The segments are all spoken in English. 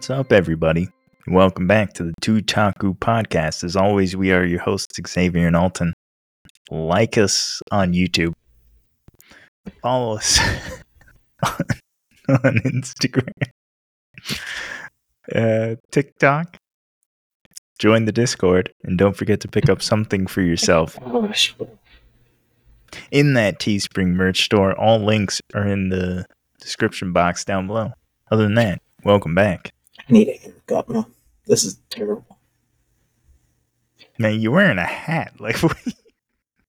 What's up, everybody? Welcome back to the Two Taku podcast. As always, we are your hosts, Xavier and Alton. Like us on YouTube. Follow us on, on Instagram, uh, TikTok. Join the Discord, and don't forget to pick up something for yourself in that Teespring merch store. All links are in the description box down below. Other than that, welcome back. I need a haircut, man. This is terrible. Man, you're wearing a hat. Like,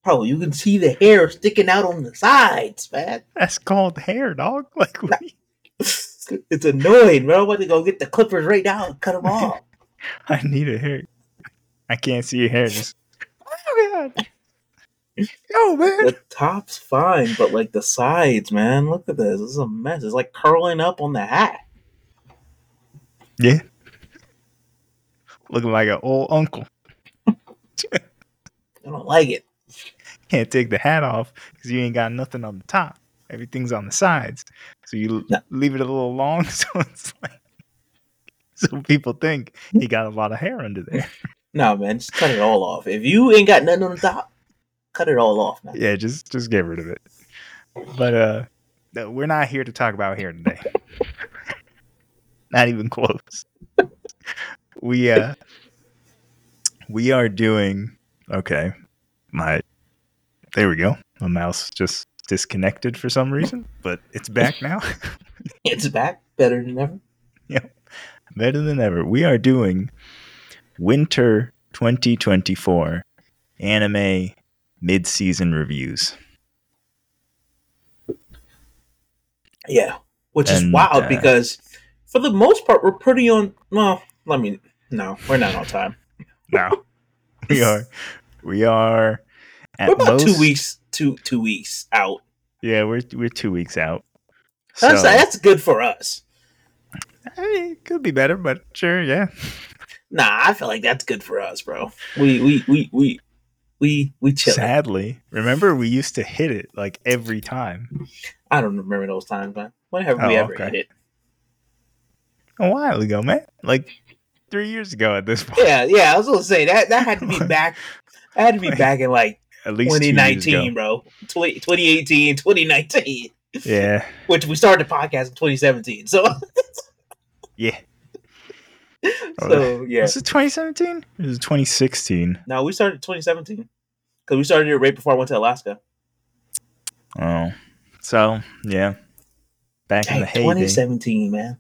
Bro, you can see the hair sticking out on the sides, man. that's called hair, dog. Like? It's annoying, bro. I want to go get the clippers right now and cut them off. I need a hair. I can't see your hair. Just, oh, God. Yo, man. the top's fine, but like the sides, man. Look at this. This is a mess. It's like curling up on the hat. Yeah. Looking like an old uncle. I don't like it. Can't take the hat off because you ain't got nothing on the top. Everything's on the sides. So you No. leave it a little long. So it's like, so people think he got a lot of hair under there. No, man, just cut it all off. If you ain't got nothing on the top, cut it all off, man. Yeah, just just get rid of it. But uh we're not here to talk about hair today. Not even close. we uh we are doing okay. My there we go. My mouse just disconnected for some reason, but it's back now. It's back, better than ever. Yep. Better than ever. We are doing winter 2024 anime mid-season reviews. Yeah, which is wild uh, because for the most part we're pretty on. Well, let me. No, we're not on time. now. we are we are at We're about two weeks, two two weeks out. Yeah, we're we're two weeks out. That's So, that's good for us. I mean, it could be better, but sure, yeah. Nah, I feel like that's good for us, bro. We we we we we we chill. Sadly, remember we used to hit it like every time I don't remember those times, man. When have we Oh, ever okay. hit it? A while ago, man. Like three years ago at this point. Yeah, yeah. I was gonna say that that had to be back. That had to be Like, back in like At least 2019, bro. 20, 2018, 2019. Yeah, Which we started the podcast in 2017. So, yeah. Oh, so yeah. Was it 2017? It was 2016. No, we started 2017 because we started it right before I went to Alaska. Oh, so yeah. Back in the heyday. 2017, man.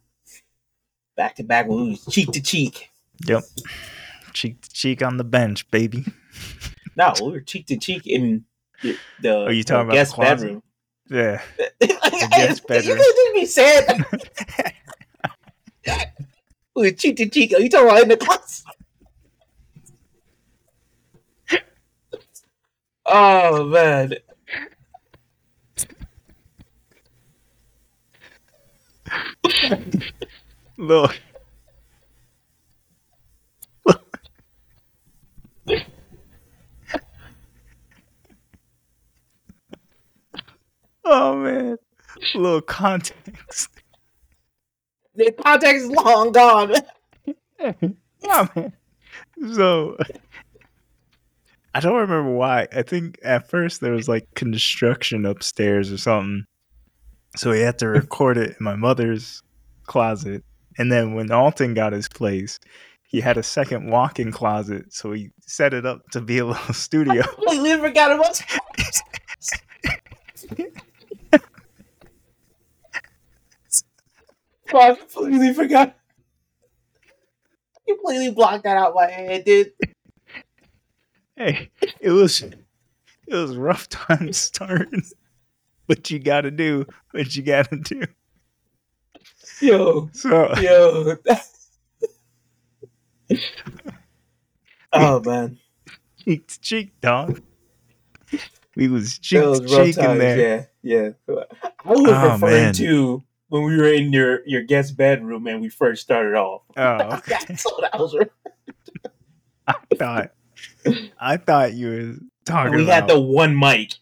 Back to back we cheek to cheek. Yep. Cheek to cheek on the bench, baby. No, we were cheek to cheek in the, the Are you talking the about guest the bedroom. Yeah. guest bedroom. You couldn't be sad. we were cheek to cheek. Are you talking about in the closet? oh man. Look. oh man. little context. The context is long gone. yeah, man. So I don't remember why. I think at first there was like construction upstairs or something. So we had to record it in my mother's closet. And then when Alton got his place, he had a second walk-in closet, so he set it up to be a little studio. completely forgot about Oh, I completely forgot. Completely blocked that out my head, dude. hey, it was it was rough times starting. But you gotta do what you gotta do. Yo, So yo. oh man, cheek to cheek, dog. We was cheek was to cheek in there. Yeah, yeah. I was Oh, referring man. to when we were in your your guest bedroom and we first started off. Oh, okay. That's what I was. I thought I thought you were talking we about had the one mic.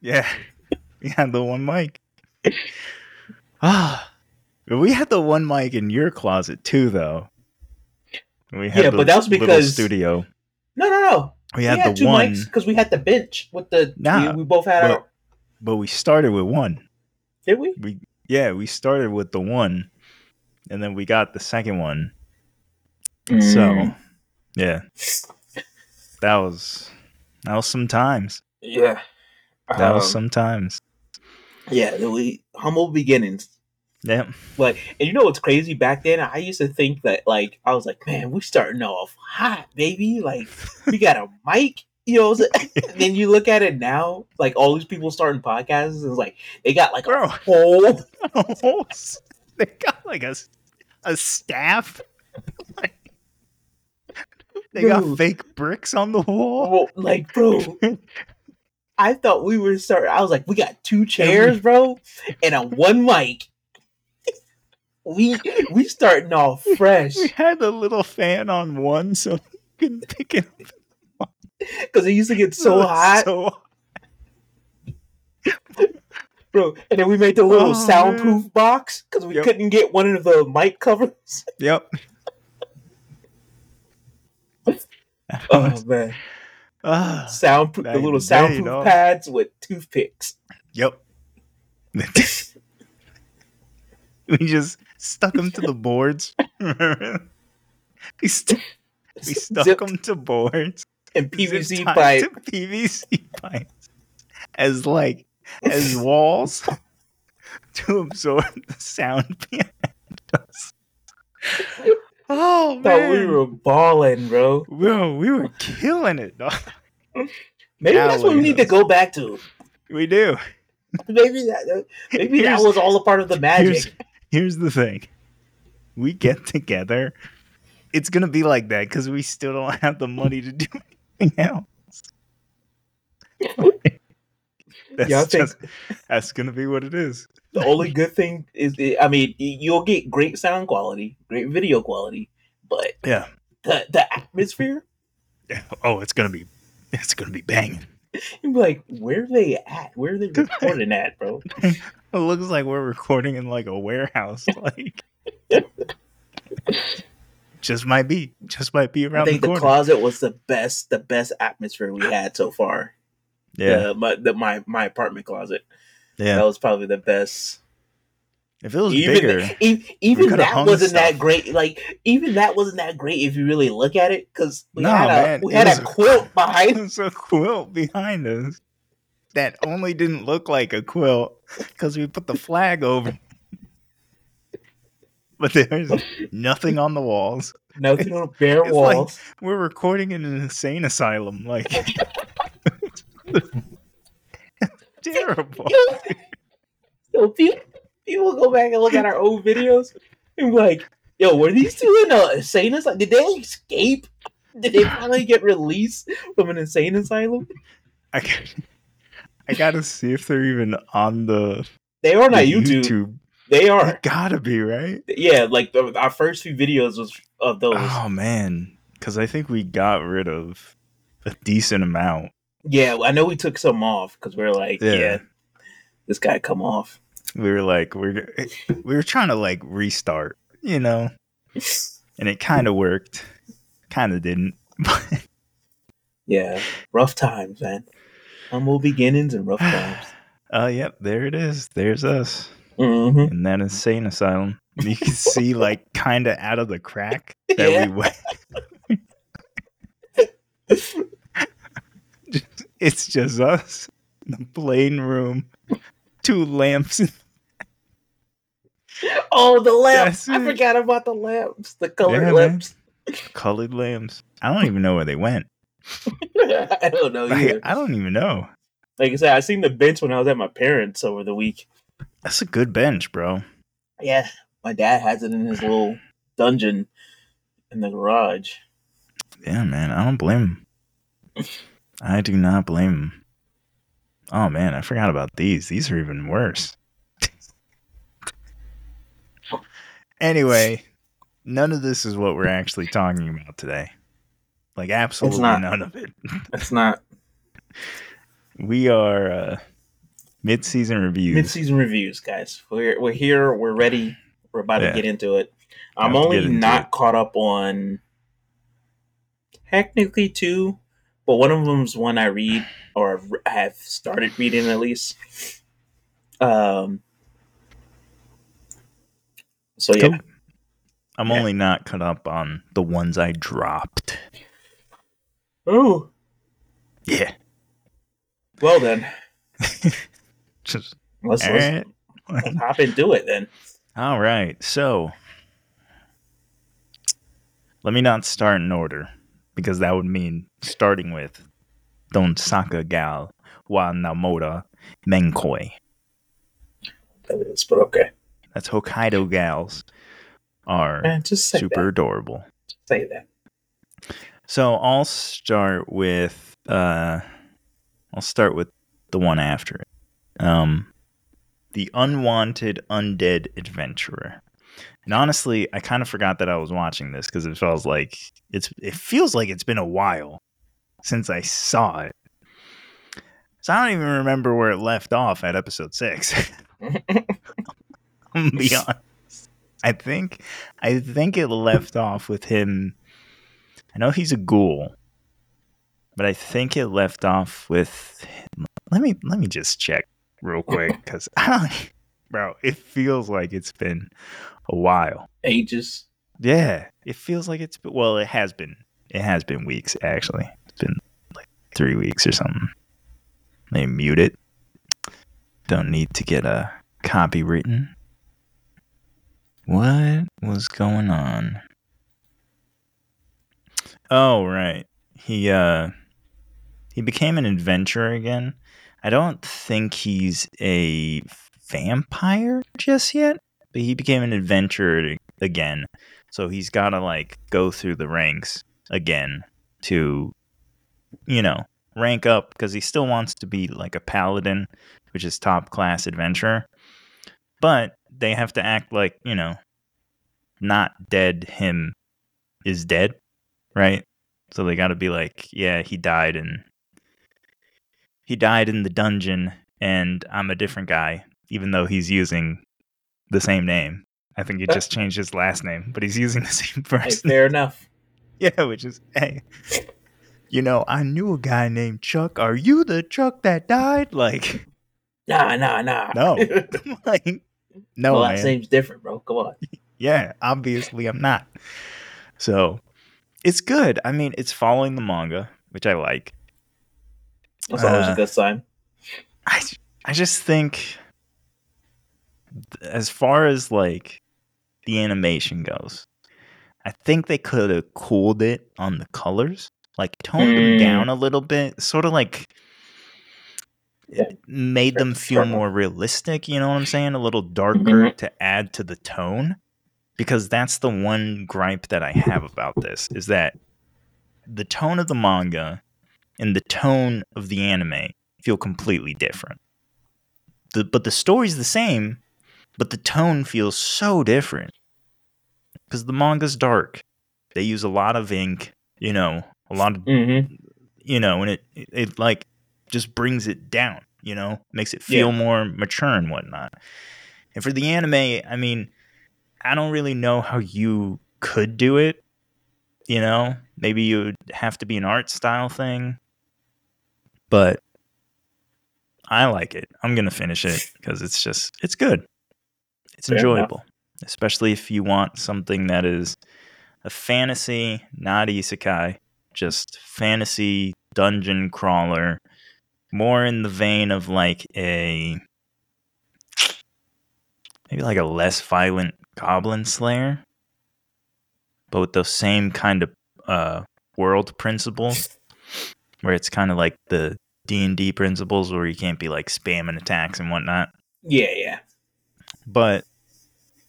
Yeah. We had the one mic. Ah. We had the one mic in your closet too, though. We had Yeah, the but that was because- studio. No, no, no. We We had, had, the two one, mics because we had the bench with the. Nah, we, we both had but- our. but we started with one. Did we? We yeah, we started with the one, and then we got the second one. Mm. So yeah, that was that was sometimes. yeah. That was Um, some times. Yeah, we humble beginnings. Yeah, Like, and you know what's crazy? Back then, I used to think that, like, I was like, man, we're starting off hot, baby. Like, we got a mic. You know, what I'm saying? And then you look at it now, like all these people starting podcasts, and it's like they got like Bro. a whole. they got like a a staff. they got fake bricks on the wall. Like, bro, I thought we were starting. I was like, we got two chairs, bro, and a one mic. We we starting off fresh We had a little fan on one, so you can pick it up. because it used to get so hot, so- bro. And then we made the little Oh, soundproof box because we Yep. couldn't get one of the mic covers. Yep. Oh man, Ah, soundproof the little soundproof dog. pads with toothpicks. yep. we just stuck them to the boards. we, st- we stuck Zipped them to boards. and PVC pipe. PVC pipes as like as walls to absorb the sound behind us. Oh man, we were balling, bro. Bro, we were killing it. Dog. Maybe Now that's what we need to go back to. We do. Maybe that maybe that was all a part of the magic. here's the thing. We get together. It's gonna be like that because we still don't have the money to do anything else. That's Yeah, just that's gonna be what it is. The only good thing is, I mean, you'll get great sound quality, great video quality, but Yeah. the the atmosphere, Oh, it's gonna be it's gonna be banging. you'd be like, where are they at? Where are they recording at, bro? It looks like we're recording in like a warehouse. Like just might be. Just might be around the think the corner. closet was the best, the best atmosphere we had so far. yeah. The- my the, my my apartment closet. Yeah. That was probably the best. If it was even bigger. e- even that wasn't stuff. that great. Like even that wasn't that great if you really look at it, because we No, had a man, we had a a- quilt behind. Us. There's a quilt behind us that only didn't look like a quilt because we put the flag over. But there's nothing on the walls. Nothing on bare it's like- walls. We're recording in an insane asylum. Like, terrible. Yo, people, people go back and look at our old videos and be like, "Yo, were these two in a insane asylum? Did they escape? Did they finally get released from an insane asylum? I, got- I gotta see if they're even on the, They are the not YouTube. YouTube. They They are. gotta be right. Yeah, like the, our first few videos was of those. Oh man, because I think we got rid of a decent amount. Yeah, I know we took some off because we are like, Yeah. yeah. this guy come off. We were like we're we were trying to like restart you know? And it kind of worked. Kind of didn't. Yeah, rough times, man. Humble beginnings and rough times. oh yep. There it is. There's us. Hmm in that insane asylum. You can see like kind of out of the crack that Yeah. we went it's just us in the plain room. Two lamps in Oh, the lamps! I forgot about the lamps, the colored Yeah, man. lamps. colored lamps i don't even know where they went I don't know. like, either. i don't even know Like I said, I seen the bench when I was at my parents over the week. that's a good bench bro Yeah, my dad has it in his little dungeon in the garage. Yeah, man, I don't blame him. I do not blame him. Oh man, I forgot about these. These are even worse. Anyway, none of this is what we're actually talking about today. Like absolutely not. none of it. it's not We are uh mid-season reviews. mid-season reviews, guys. We're we're here. We're ready. We're about Yeah. to get into it. I'm only not it. caught up on technically two, but one of them's one I read or have started reading at least. Um. So yeah, Cool. I'm Yeah. only not caught up on the ones I dropped. oh Yeah. well then Just let's, all let's, right. let's hop into it then. All right. So let me not start in order because that would mean starting with Don Saka Gal wa Namoda Menkoi. That is, but okay, That's Hokkaido gals are just super that. adorable. Say that. So I'll start with uh I'll start with the one after it. Um The Unwanted Undead Adventurer. And honestly, I kind of forgot that I was watching this because it feels like it's it feels like it's been a while since I saw it. So I don't even remember where it left off at episode six. Gonna be honest. I think I think it left off with him. I know he's a ghoul, but I think it left off with. Let me let me just check real quick because bro, it feels like it's been a while. Ages. Yeah, it feels like it's been, well, it has been. It has been weeks actually. It's been like three weeks or something. They mute it. Don't need to get uh, a copy written. What was going on? Oh right, he uh he became an adventurer again. I don't think he's a vampire just yet, but he became an adventurer again. So he's got to like go through the ranks again to, you know, rank up because he still wants to be like a paladin, which is top class adventurer. But they have to act like, you know, not dead him is dead, right? So they got to be like, yeah, he died and he died in the dungeon and I'm a different guy even though he's using the same name. I think he just changed his last name, but he's using the same name. fair enough. Yeah, which is hey. You know, I knew a guy named Chuck. Are you the Chuck that died? Like, Nah, nah, nah. No. like no, last man. name's different, bro. Come on. Yeah, obviously I'm not. So it's good. I mean, it's following the manga, which I like. That's always Uh, a good sign. I I just think as far as like the animation goes, I think they could have cooled it on the colors, like toned them Mm. down a little bit, sort of like. Made them feel more realistic, you know what I'm saying? A little darker Mhm. to add to the tone because that's the one gripe that I have about this is that the tone of the manga and the tone of the anime feel completely different. The, but the story's the same, but the tone feels so different because the manga's dark. They use a lot of ink, you know, a lot of Mm-hmm. you know, and it, it it like just brings it down, you know, makes it feel more mature and whatnot. And for the anime, I mean, I don't really know how you could do it. You know, maybe you would have to be an art style thing, but I like it. I'm gonna finish it because it's just it's good. It's Fair enough. enjoyable, especially if you want something that is a fantasy, not isekai, just fantasy dungeon crawler, more in the vein of like a maybe like a less violent goblin slayer, but with those same kind of uh, world principles, where it's kind of like the D and D principles, where you can't be like spamming attacks and whatnot Yeah, yeah. but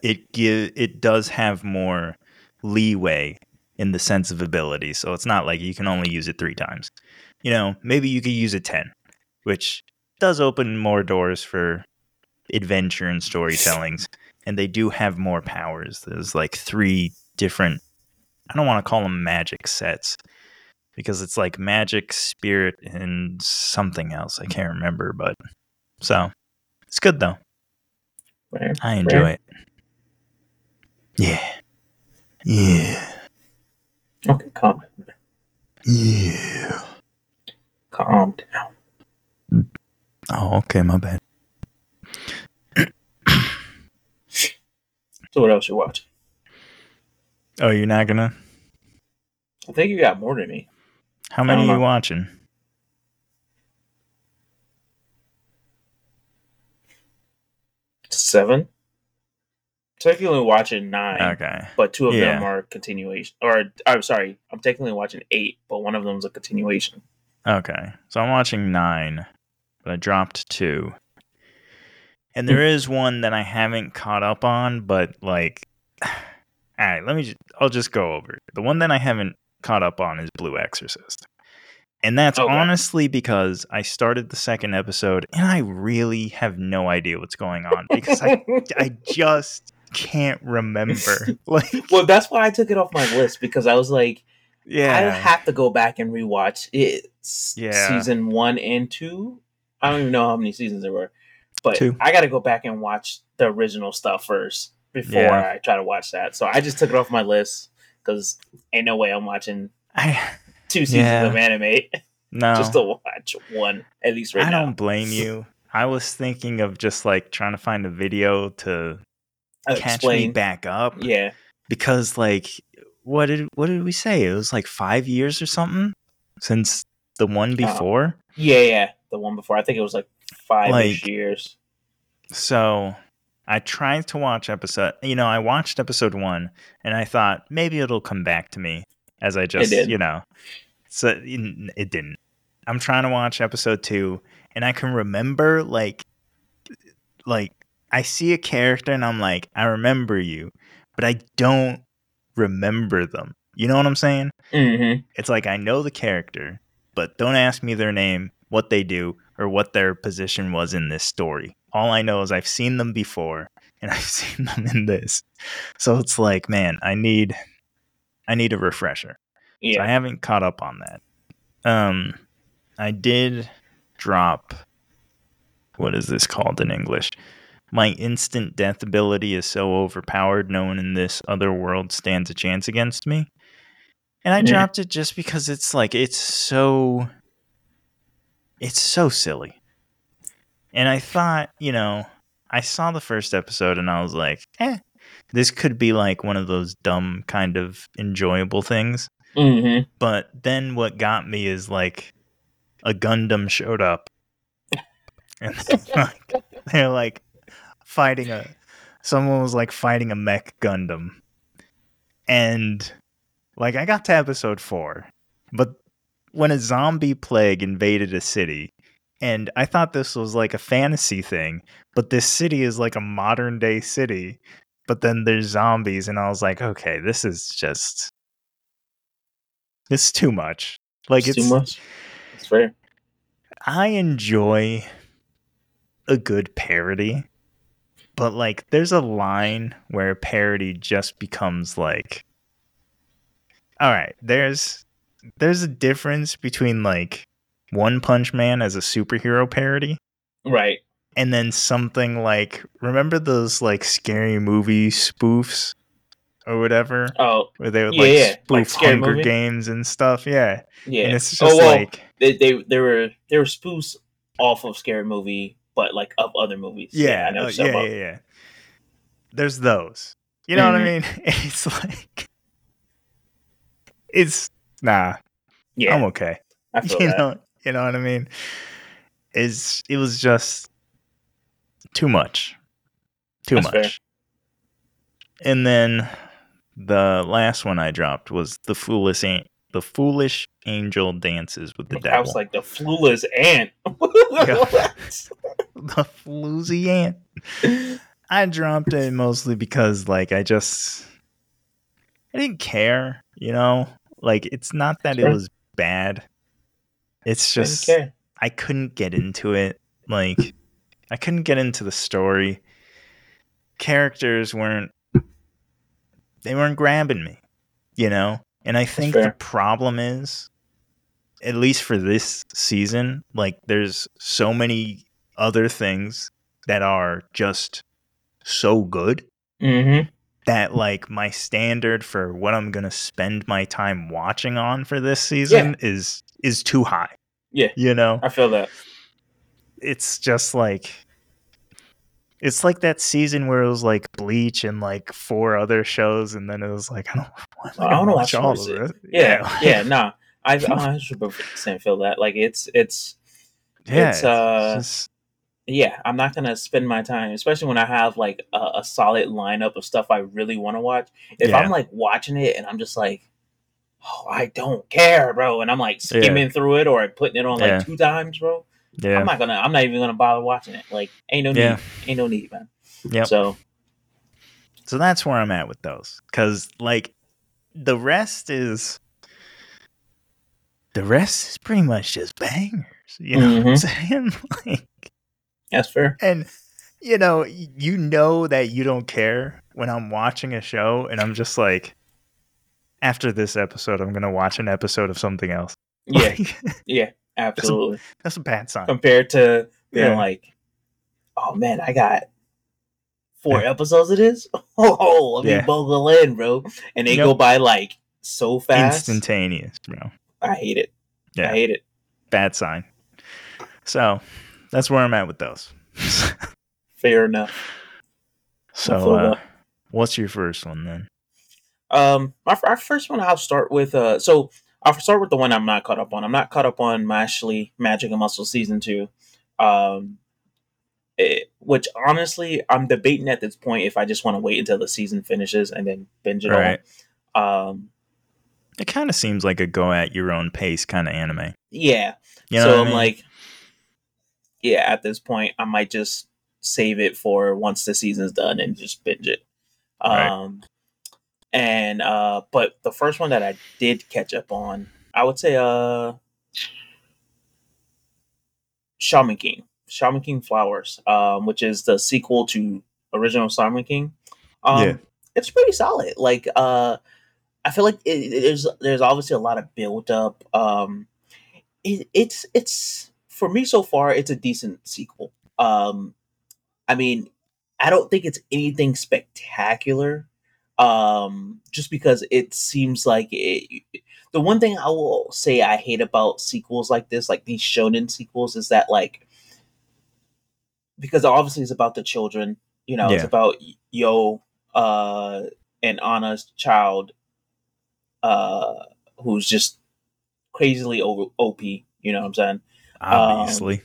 it give it does have more leeway in the sense of ability. So it's not like you can only use it three times. You know, maybe you could use it ten, which does open more doors for adventure and storytellings. And they do have more powers. There's like three different I don't want to call them magic sets because it's like magic, spirit, and something else. I can't remember, but so it's good though. Fair. I enjoy Fair. it. Yeah. Yeah. Okay, calm, down. Yeah. calm down. Oh, okay, my bad. So what else you watching? Oh, you're not gonna? I think you got more than me. How many are you know. watching? Seven. Technically watching nine, Okay. but two of them are continuation. Or I'm sorry, I'm technically watching eight, but one of them is a continuation. Okay. So I'm watching nine, but I dropped two. And there hmm. is one that I haven't caught up on, but like, all right, let me. Just, I'll just go over it. The one that I haven't caught up on is Blue Exorcist, and that's Okay. honestly because I started the second episode and I really have no idea what's going on because I I just can't remember. Like, well, that's why I took it off my list because I was like, yeah, I have to go back and rewatch it. Yeah. Season one and two. I don't even know how many seasons there were, but Two. I got to go back and watch the original stuff first before Yeah. I try to watch that. So I just took it off my list because ain't no way I'm watching I two seasons Yeah. of anime no. just to watch one at least right I now. I don't blame you. I was thinking of just like trying to find a video to Uh, catch me back up Yeah, because like what did what did we say? It was like 5 years or something since the one Uh, before. yeah, yeah. The one before, I think it was like five Like- years. So I tried to watch episode, you know, I watched episode 1 and I thought maybe it'll come back to me as I just, you know. So it didn't. I'm trying to watch episode 2 and I can remember like like I see a character and I'm like, I remember you, but I don't remember them. You know what I'm saying? Mm-hmm. It's like I know the character, but don't ask me their name, what they do, or what their position was in this story. All I know is I've seen them before and I've seen them in this. So it's like, man, I need I need a refresher. So I haven't caught up on that. Um I did drop what is this called in English? My instant death ability is so overpowered no one in this other world stands a chance against me. And I Yeah. dropped it just because it's like it's so it's so silly. And I thought, you know, I saw the first episode and I was like, eh, this could be like one of those dumb kind of enjoyable things. Mm-hmm. But then what got me is like a Gundam showed up. And they're like, they're like fighting a someone was like fighting a mech Gundam. And like I got to episode 4, but when a zombie plague invaded a city and I thought this was like a fantasy thing, but this city is like a modern day city. But then there's zombies, and I was like, okay, this is just it's too much. Like It's it's, too much. It's fair. I enjoy a good parody, but like there's a line where parody just becomes like all right, there's there's a difference between like One Punch Man as a superhero parody Right. and then something like remember those like scary movie spoofs or whatever Oh, where they would Yeah, like yeah, spoof like Hunger Movie? Games and stuff. Yeah. yeah. And it's just oh, well, like they, they they were they were spoofs off of scary movie, but like of other movies. yeah, I know. uh, yeah, yeah, yeah. There's those. You know what I Mhm. mean? It's like it's nah. Yeah, I'm okay. I You that. know, you know what I mean? Is it was just too much, too That's fair. much. And then the last one I dropped was the foolish an- the foolish angel dances with the I devil. was like the flueless ant. the floozy ant. I dropped it mostly because like I just I didn't care, you know? Like it's not that it was bad. It's just care. I couldn't get into it. Like I couldn't get into the story. Characters weren't they weren't grabbing me, you know? And I think the problem is at least for this season, like there's so many other things that are just so good Mm-hmm. That like my standard for what I'm gonna spend my time watching on for this season is is too high. Yeah. You know? I feel that. It's just like it's like that season where it was like Bleach and like four other shows, and then it was like I don't, am I don't gonna watch all of it. Yeah, yeah, nah. I I should percent feel that. Like it's it's yeah. it's, uh, just- yeah. I'm not gonna spend my time, especially when I have like a, a solid lineup of stuff I really want to watch. If Yeah. I'm like watching it and I'm just like, oh, I don't care, bro, and I'm like skimming through it or putting it on like Yeah. two times, bro. yeah, I'm not gonna. I'm not even gonna bother watching it. Like, ain't no need. Yeah. Ain't no need, man. Yep. So So that's where I'm at with those. Cause like the rest is the rest is pretty much just bangers. You know what I'm mm-hmm. saying? Like that's fair. and you know, you know that you don't care when I'm watching a show and I'm just like after this episode I'm gonna watch an episode of something else. Yeah, Like, yeah, absolutely. that's a bad sign. Compared to being Yeah. like, oh man, I got four Yeah. episodes of this. Oh, let me Yeah. buckle in, bro. And they Yep. go by like so fast. Instantaneous, bro. I hate it. Yeah. I hate it. Bad sign. So that's where I'm at with those. Fair enough. so uh, what's your first one then? Um, my our first one I'll start with. Uh, so I'll start with the one I'm not caught up on. I'm not caught up on Mashle Magic and Muscle season two. Um, it, which honestly, I'm debating at this point if I just want to wait until the season finishes and then binge it Right. all. Um, It kind of seems like a go at your own pace kind of anime. yeah. You know so I I'm mean? like, yeah, at this point, I might just save it for once the season's done and just binge it. Right. Um, and uh, but the first one that I did catch up on, I would say, uh, Shaman King, Shaman King Flowers, um, which is the sequel to original Shaman King. Um, Yeah. it's pretty solid. Like, uh, I feel like it, it- there's there's obviously a lot of build up. Um, it, it's it's for me so far, it's a decent sequel. Um, I mean, I don't think it's anything spectacular. Um, just because it seems like it. The one thing I will say I hate about sequels like this, like these shonen sequels, is that like because obviously it's about the children. You know, it's about Yoh uh, and Anna's child, uh, who's just crazily over OP. You know what I'm saying? Obviously.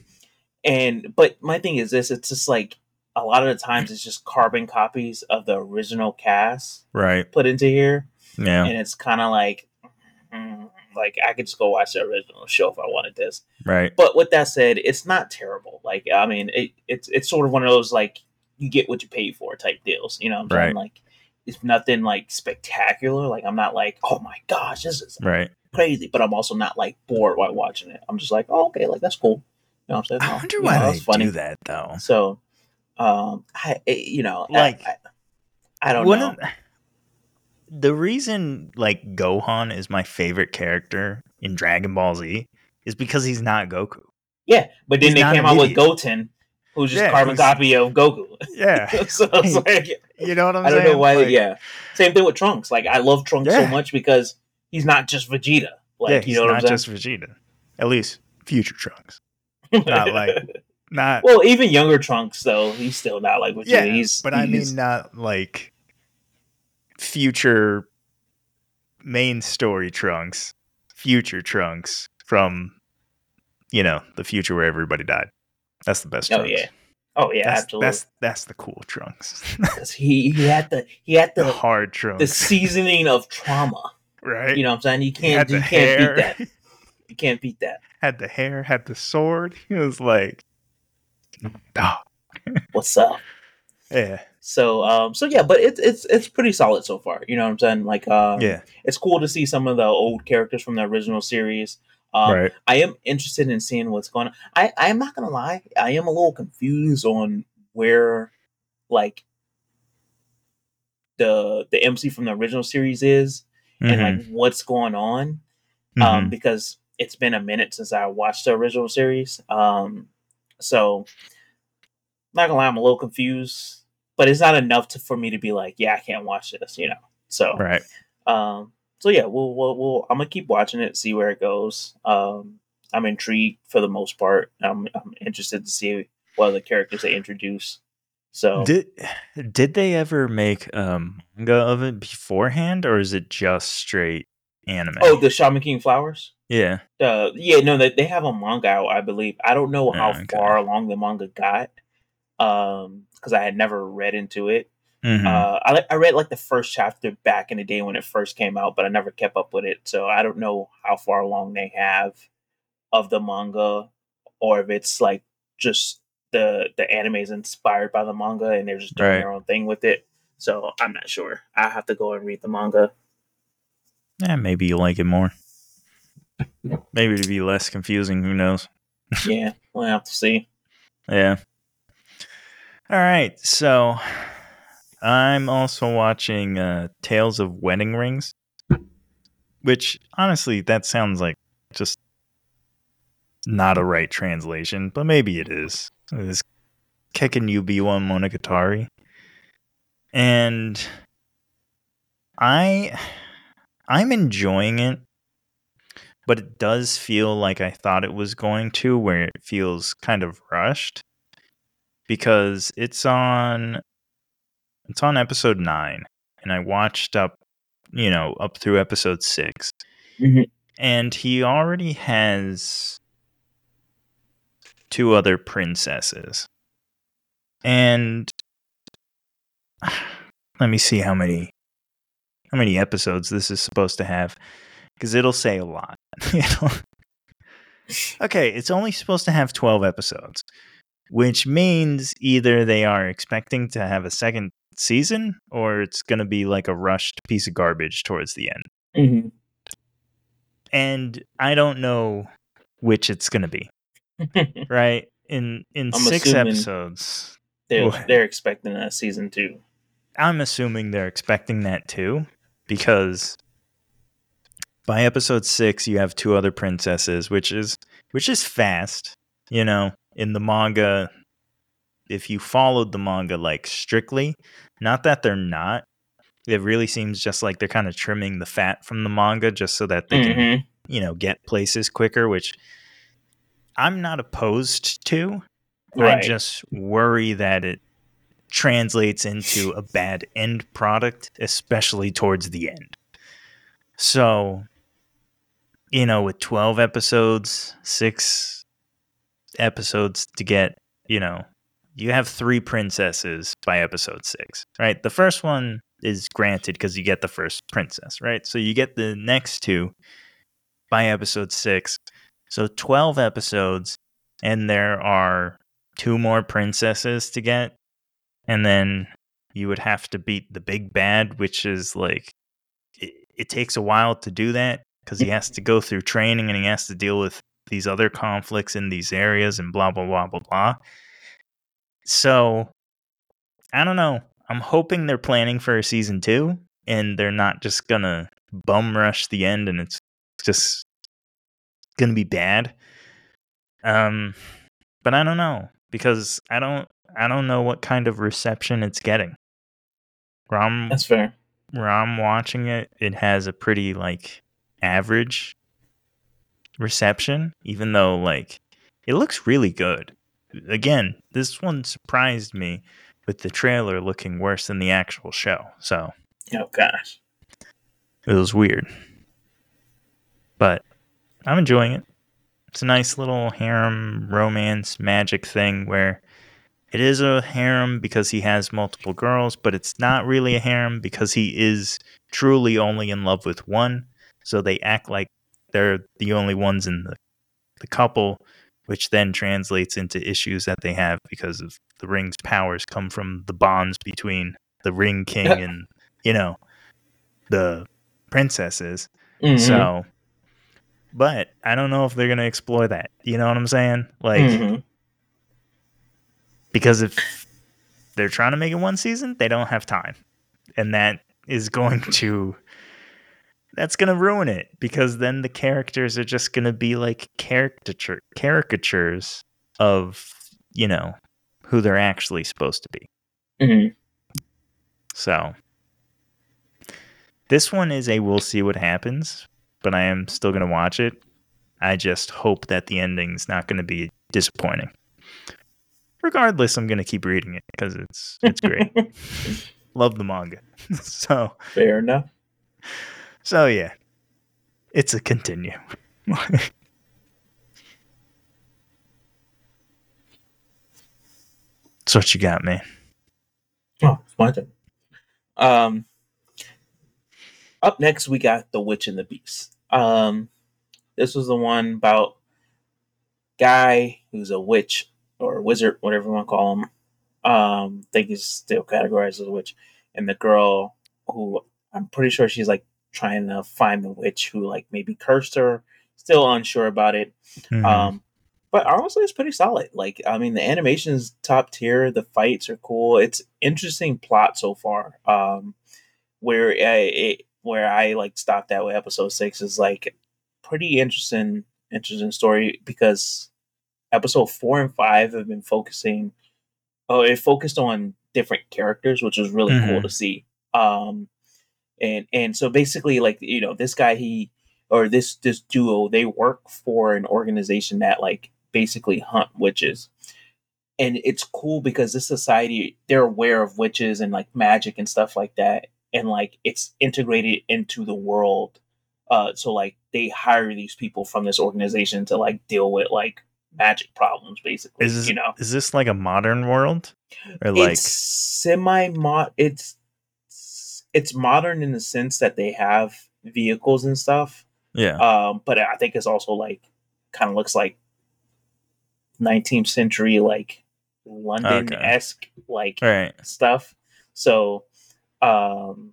And but my thing is this: it's just like a lot of the times it's just carbon copies of the original cast right. put into here, Yeah. and it's kind of like, mm, like I could just go watch the original show if I wanted this. Right. But with that said, it's not terrible. Like I mean, it, it's it's sort of one of those like you get what you paid for type deals. You know what I'm saying? Right. Like it's nothing like spectacular. Like I'm not like, oh my gosh, this is Right. Crazy. But I'm also not like bored while watching it. I'm just like, oh, okay, like that's cool. You know what I'm saying? I wonder you why know, they funny. do that though. So, um, I you know, Like, I, I, I don't know. of- the reason like Gohan is my favorite character in Dragon Ball Z is because he's not Goku. yeah, but then he's they came out with. Goten, who's just Yeah, carbon copy of Goku. Yeah. so it's like you know what I'm saying? I don't know why. Like, yeah, same thing with Trunks. Like I love Trunks so much because he's not just Vegeta. Like yeah, you he's know what not just Vegeta. At least future Trunks. not like- Not well, even younger Trunks though, he's still not like Vegeta. yeah, he's but I mean not like future main story Trunks, future Trunks from you know the future where everybody died. That's the best. oh Trunks. yeah, oh yeah, that's, absolutely. That's that's the cool Trunks. he he had the he had the the hard Trunks, the seasoning of trauma. Right? You know what I'm saying? You can't you can't hair, beat that. You can't beat that. had the hair, had the sword. He was like, oh, What's up? yeah, So um so yeah, but it's it's it's pretty solid so far. You know what I'm saying? Like um yeah, it's cool to see some of the old characters from the original series. Um right, I am interested in seeing what's going on. I I'm not gonna lie, I am a little confused on where like the the MC from the original series is and Mhm, like what's going on. mhm. um, because it's been a minute since I watched the original series. Um, so not gonna lie, I'm a little confused, but it's not enough to, for me to be like, yeah, I can't watch this, you know. So Right. um, so yeah, we'll, we'll, we'll I'm gonna keep watching it, see where it goes. Um, I'm intrigued for the most part. I'm, I'm interested to see what other characters they introduce. So Did did they ever make um manga of it beforehand or is it just straight anime? oh, the Shaman King flowers. yeah. Uh, yeah, no, they, they have a manga out, I believe. I don't know how Oh, okay. far along the manga got, um, because I had never read into it. Mhm. Uh, I I read like the first chapter back in the day when it first came out, but I never kept up with it. So I don't know how far along they have of the manga, or if it's like just the the anime is inspired by the manga and they're just doing Right. their own thing with it. So I'm not sure. I have to go and read the manga. yeah, maybe you like it more. Maybe it'd be less confusing, who knows? yeah, we'll have to see. Yeah. All right. So I'm also watching uh, Tales of Wedding Rings, which honestly, that sounds like just not a right translation, but maybe it is. It's Kekkon Yubiwa Monogatari. And I I'm enjoying it, but it does feel like I thought it was going to, where it feels kind of rushed because it's on it's on episode 9 and I watched up you know up through episode 6 Mhm. and he already has two other princesses. And let me see how many how many episodes this is supposed to have because it'll say a lot. Okay it's only supposed to have 12 episodes which means either they are expecting to have a second season or it's going to be like a rushed piece of garbage towards the end. Mm-hmm. and i don't know which it's going to be right in in I'm 6 episodes they're they're expecting a season two. I'm assuming they're expecting that too, because by episode six you have two other princesses, which is which is fast. You know, in the manga, if you followed the manga like strictly, not that they're not, it really seems just like they're kind of trimming the fat from the manga just so that they can Mhm. you know get places quicker, which I'm not opposed to. I just worry that it translates into a bad end product, especially towards the end. So, you know, with 12 episodes, six episodes to get, you know, you have three princesses by episode six, right? The first one is granted because you get the first princess, right? So you get the next two by episode six. So 12 episodes, and there are two more princesses to get. And then you would have to beat the big bad, which is like, it, it takes a while to do that because he has to go through training and he has to deal with these other conflicts in these areas and blah, blah, blah, blah, blah. So I don't know. I'm hoping they're planning for a season two and they're not just gonna bum rush the end and it's just gonna be bad. Um, but I don't know because I don't I don't know what kind of reception it's getting. Where I'm That's fair. where I'm watching it, it has a pretty like average reception, even though like it looks really good. Again, this one surprised me with the trailer looking worse than the actual show. So Oh gosh. it was weird. But I'm enjoying it. It's a nice little harem romance magic thing where it is a harem because he has multiple girls, but it's not really a harem because he is truly only in love with one. So they act like they're the only ones in the, the couple, which then translates into issues that they have because of the ring's powers come from the bonds between the ring king and, you know, the princesses. Mhm. So, but I don't know if they're gonna explore that. You know what I'm saying? Like, Mhm. because if they're trying to make it one season, they don't have time, and that is going to that's gonna ruin it because then the characters are just gonna be like caricature caricatures of you know who they're actually supposed to be. Mhm. So this one is a we'll see what happens, but I am still going to watch it. I just hope that the ending's not going to be disappointing. Regardless, I'm going to keep reading it because it's it's great. Love the manga. so Fair enough. so yeah, it's a continue. That's what you got, man. Oh, it's my turn. Um, up next we got The Witch and the Beast. Um, this was the one about guy who's a witch or a wizard, whatever you want to call him. Um, I think he's still categorized as a witch, and the girl who I'm pretty sure she's like trying to find the witch who like maybe cursed her. Still unsure about it. Mhm. Um, but honestly, it's pretty solid. Like, I mean, the animation's top tier. The fights are cool. It's interesting plot so far. Um, where I it, where I like stopped at with episode six is like pretty interesting, interesting story because episode four and five have been focusing. Oh, it focused on different characters, which was really cool Mhm. to see. Um, and and so basically, like you know, this guy he or this this duo they work for an organization that like basically hunt witches and it's cool because this society they're aware of witches and like magic and stuff like that and like it's integrated into the world uh so like they hire these people from this organization to like deal with like magic problems basically Is this, you know? is this like a modern world? Or like it's semi mod it's it's modern in the sense that they have vehicles and stuff yeah. um, but I think it's also like kind of looks like 19th century like London esque like right. stuff. So, um,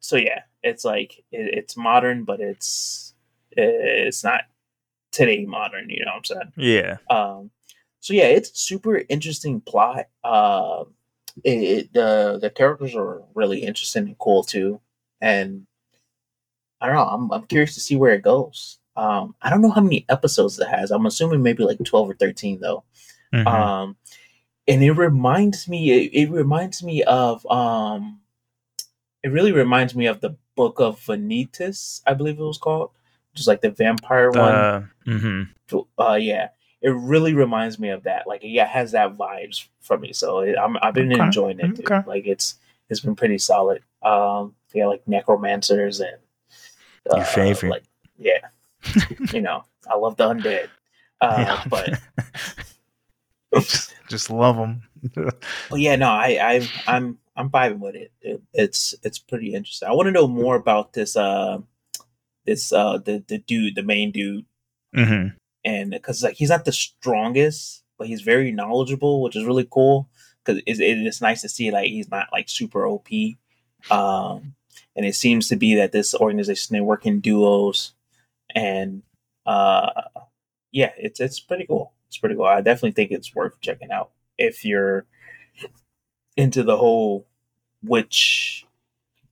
so yeah, it's like it, it's modern, but it's it's not today modern. You know what I'm saying? yeah Um, so yeah, it's super interesting plot. Uh, it, it the the characters are really interesting and cool too, and I don't know. I'm I'm curious to see where it goes. Um, I don't know how many episodes it has. I'm assuming maybe like twelve or thirteen though. Mhm. Um, and it reminds me. It, it reminds me of. Um, it really reminds me of the Book of Vanitas, I believe it was called, just like the vampire one. Uh, mhm. uh yeah. It really reminds me of that. Like yeah it has that vibes for me. So it, I'm, i've been Okay, enjoying it okay. like it's it's been pretty solid. Um yeah like necromancers and uh, Your favorite. like yeah. You know i love the undead. Uh Yeah. but just, just love them but yeah no i i i'm i'm vibing with it. it it's it's pretty interesting i want to know more about this uh this uh the the dude the main dude hmm and because like he's not the strongest, but he's very knowledgeable, which is really cool. Because it's, it's nice to see like he's not like super OP, um, and it seems to be that this organization they work in duos, and uh, yeah, it's it's pretty cool. It's pretty cool. I definitely think it's worth checking out if you're into the whole witch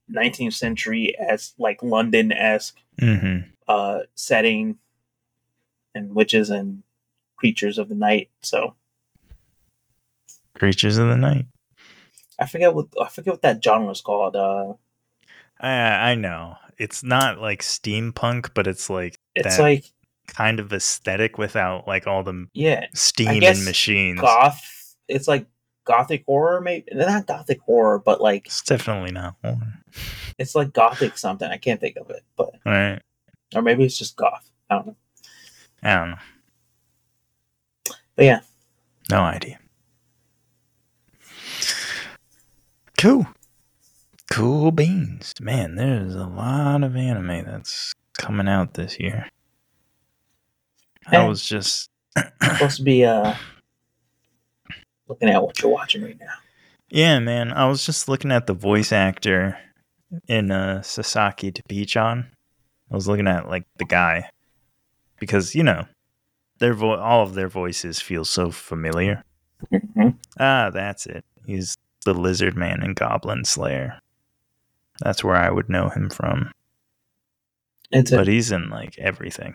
19th century as like London esque hmm uh, setting and witches and creatures of the night. So creatures of the night I forget what I forget what that genre is called. Uh, I, I know it's not like steampunk but it's like it's like kind of aesthetic without like all the yeah, steam and machines goth. It's like gothic horror, maybe not gothic horror, but like it's definitely not horror. it's like gothic something. I can't think of it, but right, or maybe it's just goth. I don't know. i don't know But yeah, no idea cool cool beans man there's a lot of anime that's coming out this year i was just supposed to be uh looking at what you're watching right now. Yeah, man. I was just looking at the voice actor in uh, Sasaki to Pii-chan. I was looking at like the guy because you know their vo- all of their voices feel so familiar. Mhm. Ah, that's it. He's the lizard man and Goblin Slayer. That's where I would know him from. It's a, But he's in like everything.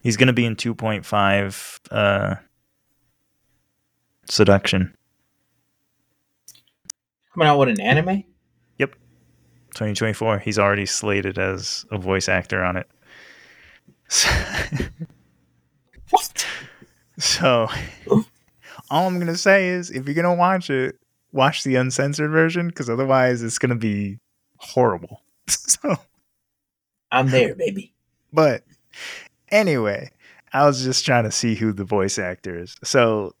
He's gonna be in 2.5 uh, seduction. Coming out with an anime? Yep. 2024. He's already slated as a voice actor on it. So, What? so all I'm gonna say is, if you're gonna watch it, watch the uncensored version, because otherwise it's gonna be horrible. so, I'm there, baby. but anyway, I was just trying to see who the voice actor is. So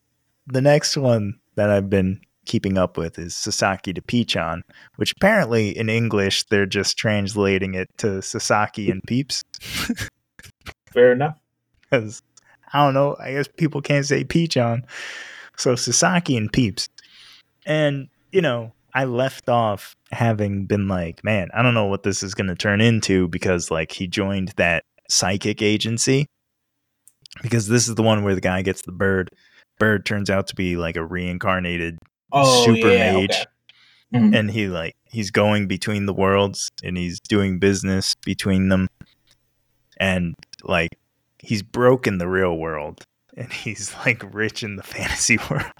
the next one that I've been keeping up with is Sasaki to Pii-chan, which apparently in English they're just translating it to Sasaki and Peeps. Fair enough. Because I don't know, I guess people can't say Pii-chan. So Sasaki and Peeps. And, you know, I left off having been like, man, I don't know what this is going to turn into because, like, he joined that psychic agency. Because this is the one where the guy gets the bird. Bird turns out to be like a reincarnated Oh, super yeah, mage. okay. Mhm. and he like he's going between the worlds and he's doing business between them and like he's broken the real world and he's like rich in the fantasy world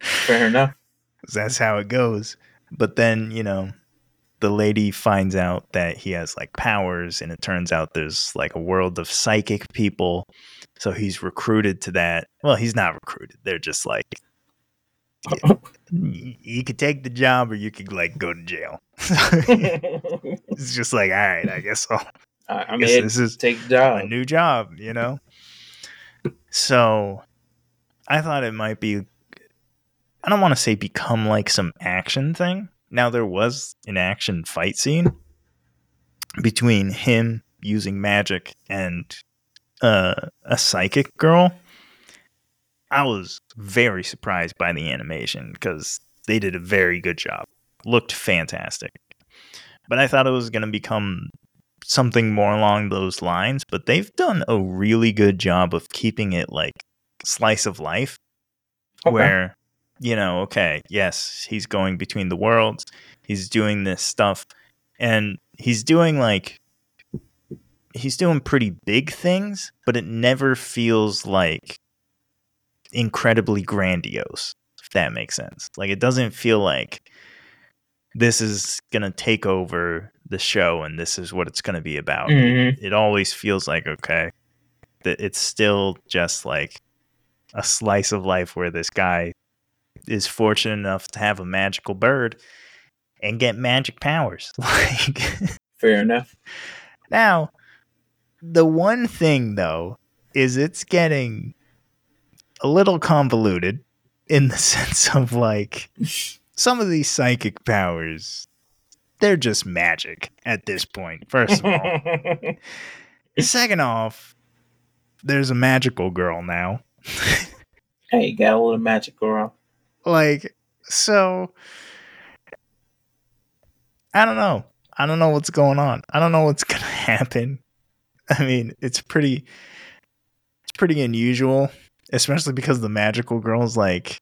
Fair enough. that's how it goes but then you know the lady finds out that he has like powers and it turns out there's like a world of psychic people. So he's recruited to that. Well he's not recruited. They're just like oh. y- you could take the job or you could like go to jail. It's just like all right i guess i'll I mean, this is take the job. a new job you know? So i thought it might be i don't want to say become like some action thing now there was an action fight scene between him using magic and uh, a psychic girl. I was very surprised by the animation because they did a very good job. Looked fantastic. But i thought it was going to become something more along those lines but they've done a really good job of keeping it like slice of life Okay. where you know okay yes he's going between the worlds he's doing this stuff and he's doing like he's doing pretty big things but it never feels like incredibly grandiose if that makes sense like it doesn't feel like this is going to take over the show and this is what it's going to be about Mhm. it always feels like okay that it's still just like a slice of life where this guy is fortunate enough to have a magical bird and get magic powers like Fair enough. now the one thing though is it's getting a little convoluted in the sense of like some of these psychic powers they're just magic at this point first of all Second off, there's a magical girl now. hey, got a little magic girl. Like, so I don't know. I don't know what's going on. I don't know what's gonna happen. I mean, it's pretty it's pretty unusual, especially because the magical girl's like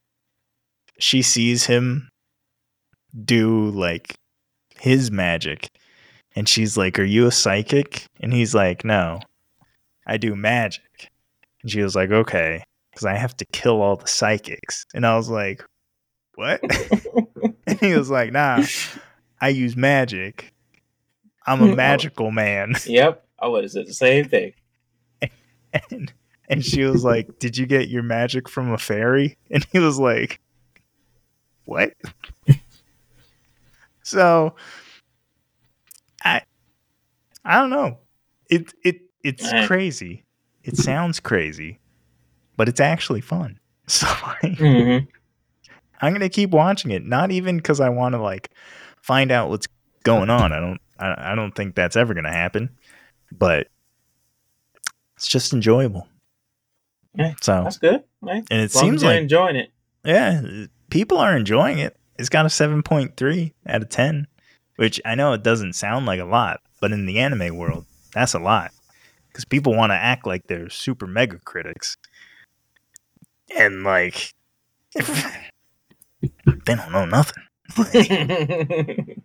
she sees him do like his magic and she's like, Are you a psychic? And he's like, No, I do magic. And she was like, Okay, because I have to kill all the psychics. And I was like, What? and he was like, Nah, I use magic. I'm a magical man. Yep, I would have said the same thing. And, and she was like, Did you get your magic from a fairy? And he was like, What? so I I don't know. It it it's Alright. crazy. It sounds crazy, but it's actually fun. So like, hmm I'm gonna keep watching it. Not even because I want to like find out what's going on. I don't. I, I don't think that's ever gonna happen. But it's just enjoyable. Yeah, So That's good. Right? and it seems like enjoying it. yeah, people are enjoying it. It's got a seven point three out of ten, which I know it doesn't sound like a lot, but in the anime world, that's a lot because people want to act like they're super mega critics, and like they don't know nothing.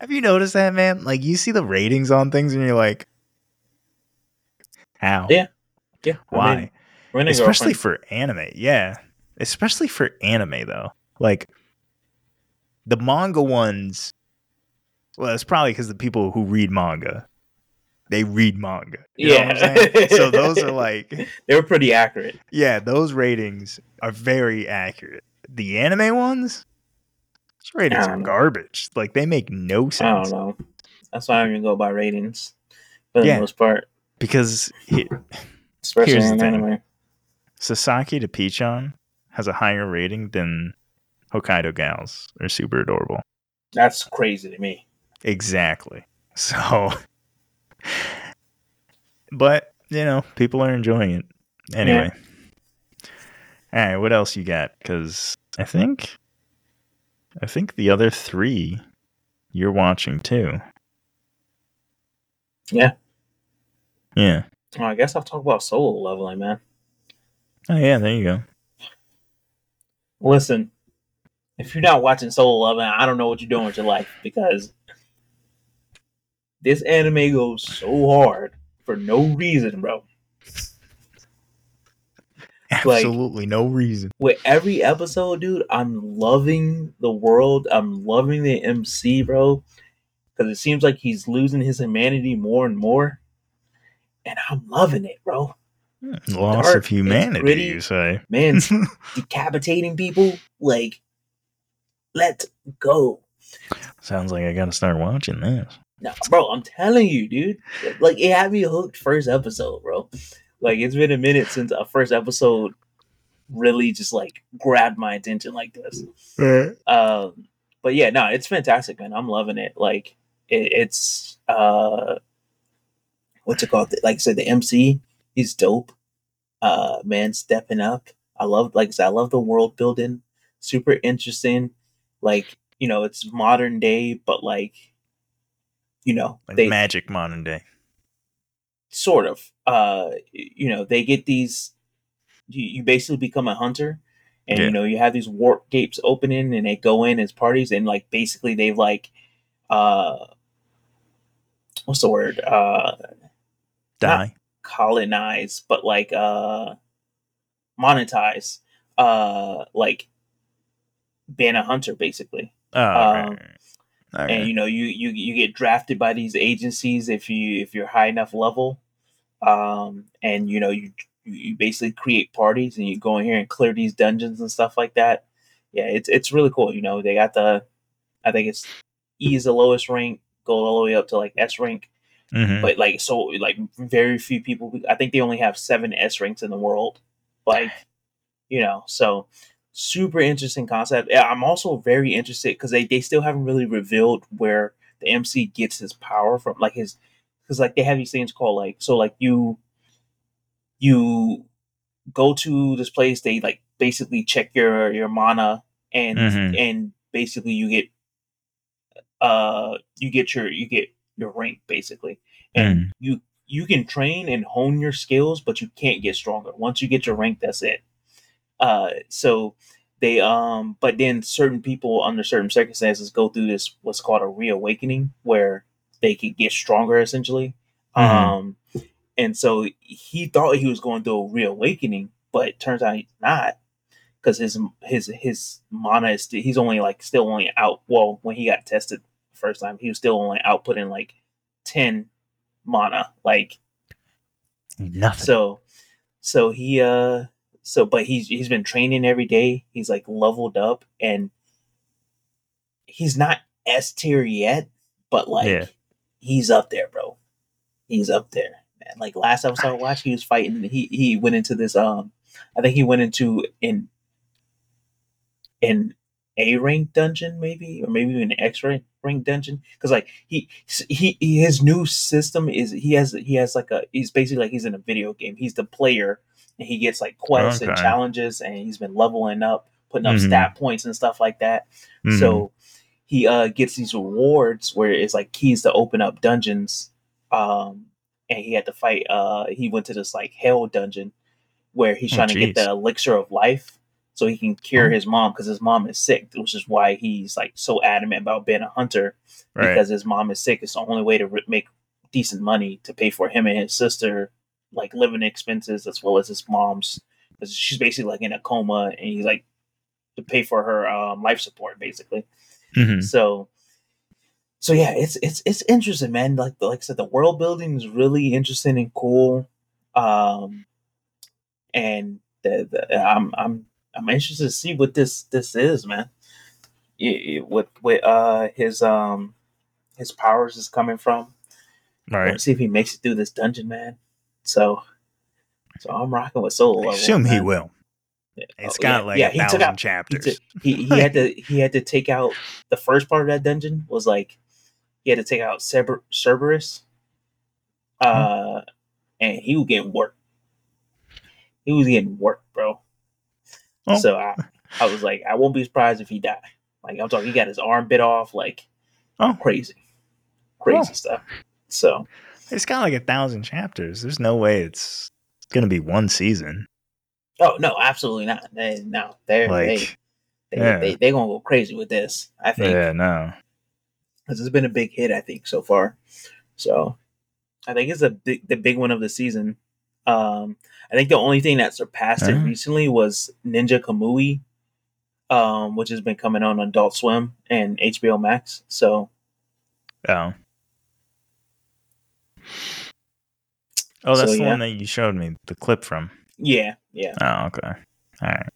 Have you noticed that, man? Like you see the ratings on things, and you're like, how? Yeah. yeah. I Why? mean, especially Girlfriend. for anime yeah especially for anime though like the manga ones. Well, it's probably because the people who read manga, they read manga. You know what I'm Yeah. saying? so those are like, they were pretty accurate. yeah, those ratings are very accurate. The anime ones, those ratings I are know. garbage. Like they make no sense. I don't know. That's why I don't even go by ratings for the most part, because he, especially Here's the in thing. anime. Sasaki to Pii-chan has a higher rating than Hokkaido Gals are super adorable. That's crazy to me. Exactly. So, but you know, people are enjoying it anyway. All right, what else you got? Because I think, I think the other three you're watching too. Yeah. Yeah. Oh, I guess I'll talk about solo leveling, man. Oh yeah. There you go. Listen, if you're not watching solo leveling, I don't know what you're doing with your life because this anime goes so hard for no reason, bro. Like- Absolutely no reason. with every episode, dude, I'm loving the world. I'm loving the MC, bro, because it seems like he's losing his humanity more and more, and I'm loving it, bro. Hmm, loss dark, of humanity, gritty. you say? Man's decapitating people, like, let's go. Sounds like I gotta start watching this. No, bro, I'm telling you, dude. Like, it had me hooked first episode, bro. Like, it's been a minute since a first episode really just like grabbed my attention like this. um but yeah no it's fantastic man. I'm loving it. Like it, it's uh what's it called? Like i said the mc he's dope. Uh man stepping up. I love like i said i love the world building. Super interesting. Like you know it's modern day but like you know Like they magic modern day. Sort of uh you know they get these you, you basically become a hunter and Yeah. you know you have these warp gates opening and they go in as parties and like basically they've like uh what's the word uh Die. colonize but like uh monetize uh like being a hunter basically Oh, right, um, right, right. And you know you you you get drafted by these agencies if you if you're high enough level um and you know you you basically create parties and you go in here and clear these dungeons and stuff like that yeah it's it's really cool you know they got the i think it's e is the lowest rank go all the way up to like s rank Mhm. but like so like very few people i think they only have seven s ranks in the world like you know so super interesting concept i'm also very interested because they, they still haven't really revealed where the mc gets his power from like his because like they have these things called like so like you you go to this place they like basically check your your mana and Mhm. and basically you get uh you get your you get your rank basically and Mm. you you can train and hone your skills but you can't get stronger once you get your rank that's it uh so they um but then certain people under certain circumstances go through this what's called a reawakening where they could get stronger essentially Mhm. um and so he thought he was going through a reawakening but it turns out he's not because his his his mana is st- he's only like still only out well when he got tested the first time he was still only outputting like 10 mana like Nothing. so so he uh so but he's he's been training every day. He's like leveled up and he's not s tier yet but like Yeah. he's up there bro. He's up there man. Like last episode I watched he was fighting he he went into this um i think he went into an an a rank dungeon maybe or maybe even an x rank rank dungeon. Because like he he he- his new system is he has he has like a he's basically like he's in a video game. He's the player and he gets like quests and challenges and he's been leveling up putting up Mhm. stat points and stuff like that Mhm. so he uh gets these rewards where it's like keys to open up dungeons um and he had to fight uh he went to this like hell dungeon where he's Oh, trying to get the elixir of life so he can cure Oh. his mom because his mom is sick which is why he's like so adamant about being a hunter right. because his mom is sick it's the only way to re- make decent money to pay for him and his sister like living expenses as well as his mom's because she's basically like in a coma and he's like to pay for her um, life support basically Mhm. So, so yeah, it's it's it's interesting, man. Like like I said, the world building is really interesting and cool. Um, and the, the I'm I'm I'm interested to see what this this is, man. Y- What what uh his um his powers is coming from. All Let's right. see if he makes it through this dungeon, man. So, so I'm rocking with Solo. I assume he will. Yeah. It's Oh, got yeah. like yeah, a he took thousand out he, chapters. took, he he had to he had to take out the first part of that dungeon was like he had to take out Cerber, Cerberus, uh, and he was getting work. He was getting work, bro. Oh. So I, I was like, I won't be surprised if he died. Like I'm talking, he got his arm bit off, like Oh. crazy, crazy Oh. stuff. So It's got like a thousand chapters. There's no way it's gonna be one season. Oh no, absolutely not. They, no, they're they Like, they, yeah. they they gonna go crazy with this. I think yeah, no. because it's been a big hit. I think so far. So I think it's a big, the big one of the season. Um, I think the only thing that surpassed it Uh-huh. recently was Ninja Kamui, um, which has been coming on Adult Swim and HBO Max. So Oh. Oh, that's So, the yeah. one that you showed me the clip from. yeah, yeah. Oh, okay. All right.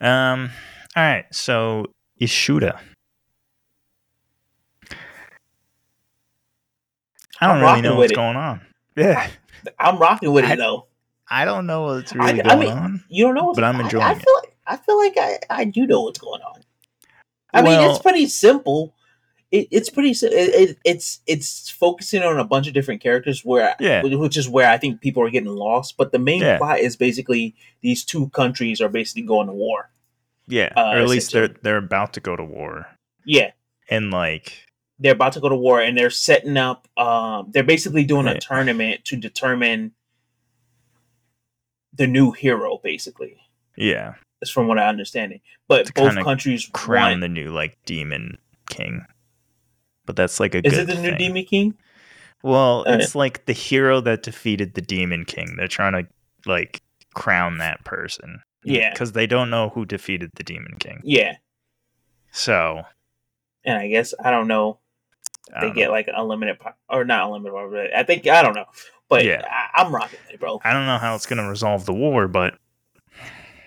Um. All right. So Ishura. I don't I'm really know what's going on. Yeah, I'm rocking with it though. I don't know what's really I going mean, on. You don't know, what's, But I'm enjoying I, it. feel like I feel like I, I do know what's going on. I mean, it's pretty simple. It, it's pretty. It, it, it's it's focusing on a bunch of different characters where, Yeah. which is where I think people are getting lost. But the main Yeah. plot is basically these two countries are basically going to war. Yeah, uh, or at least they're they're about to go to war, Yeah, and like they're about to go to war, and they're setting up. Um, they're basically doing a tournament to determine the new hero. Basically, yeah, is from what I understand. But To both countries crown want the new like demon king. But that's like a Is it the new thing. Demon King? Well, Uh, it's like the hero that defeated the demon king. They're trying to like crown that person. Yeah. because they don't know who defeated the demon king. Yeah, So and I guess I don't know. I They don't get know. like unlimited po- or not unlimited. But I think I don't know, but Yeah. I, I'm rocking it, bro. I don't know how it's gonna resolve the war, but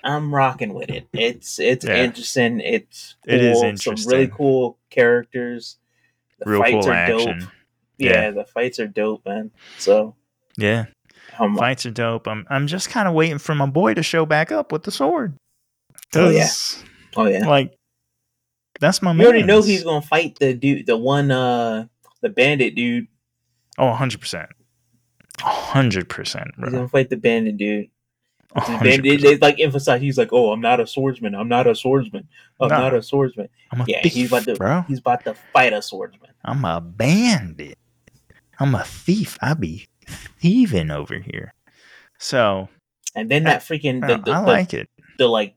I'm rocking with it. It's it's Yeah. interesting. It's cool. It is Some really cool characters. The real fights cool are action. dope. Yeah, Yeah. the fights are dope, man. So Yeah, I'm fights are dope. I'm I'm just kind of waiting for my boy to show back up with the sword. Oh, yeah. oh yeah. like that's my You already know he's gonna fight the dude, the one, uh the bandit dude. Oh, 100%. 100%, He's gonna fight the bandit dude. The 100%. bandit, they like emphasize. He's like, "Oh, I'm not a swordsman. I'm not a swordsman. I'm Nah. not a swordsman." A Yeah, thief, he's about to bro. he's about to fight a swordsman. I'm a bandit. I'm a thief. I be thieving over here. So And then that freaking the, I, the, I the, like it. the like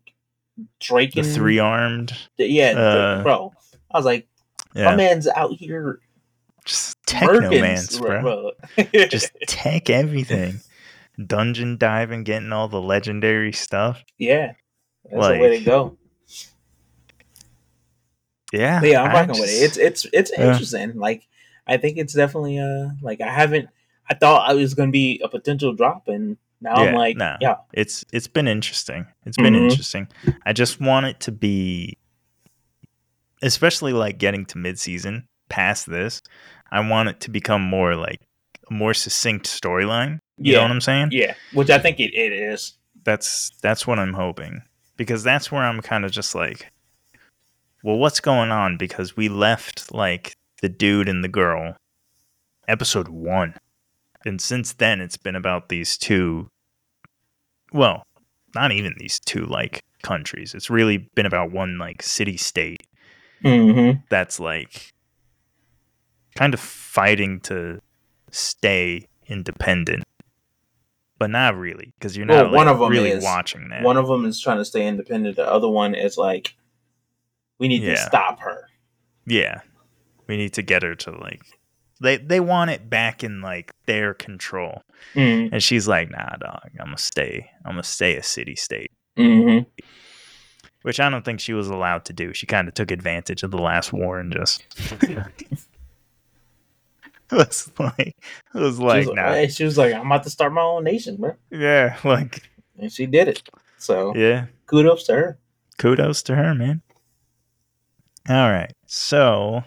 Drake The and three armed. yeah, the- uh, bro. I was like, Yeah. my man's out here Just techno murking, bro. bro. Just tech everything. Dungeon diving, getting all the legendary stuff. yeah, that's the way to go. Yeah. But yeah, I'm I rocking with it. It's it's it's Yeah. interesting. Like I think it's definitely uh like I haven't. I thought I was gonna be a potential drop, and now I'm like, nah. yeah, it's it's been interesting. It's been Mhm. interesting. I just want it to be especially like getting to mid-season past this. I want it to become more like more succinct storyline. You know what I'm saying? yeah, which I think it, it is. That's that's what I'm hoping. Because that's where I'm kind of just like well, what's going on because we left like the dude and the girl episode 1. And since then it's been about these two well, not even these two like countries. It's really been about one like city state Mm-hmm. that's like kind of fighting to stay independent. But not really, because you're Well, not one like, of 'em really is- watching that. One of them is trying to stay independent. The other one is like, we need to stop her. yeah, we need to get her to like they they want it back in like their control, Mm-hmm. and she's like, "Nah, dog, I'm gonna stay. I'm gonna stay a city state." Mm-hmm. which I don't think she was allowed to do. She kind of took advantage of the last war and just was like, it was She like, was, nah, she was like, I'm about to start my own nation, bro. yeah, like, And she did it. So yeah. kudos to her. Kudos to her, man. All right, so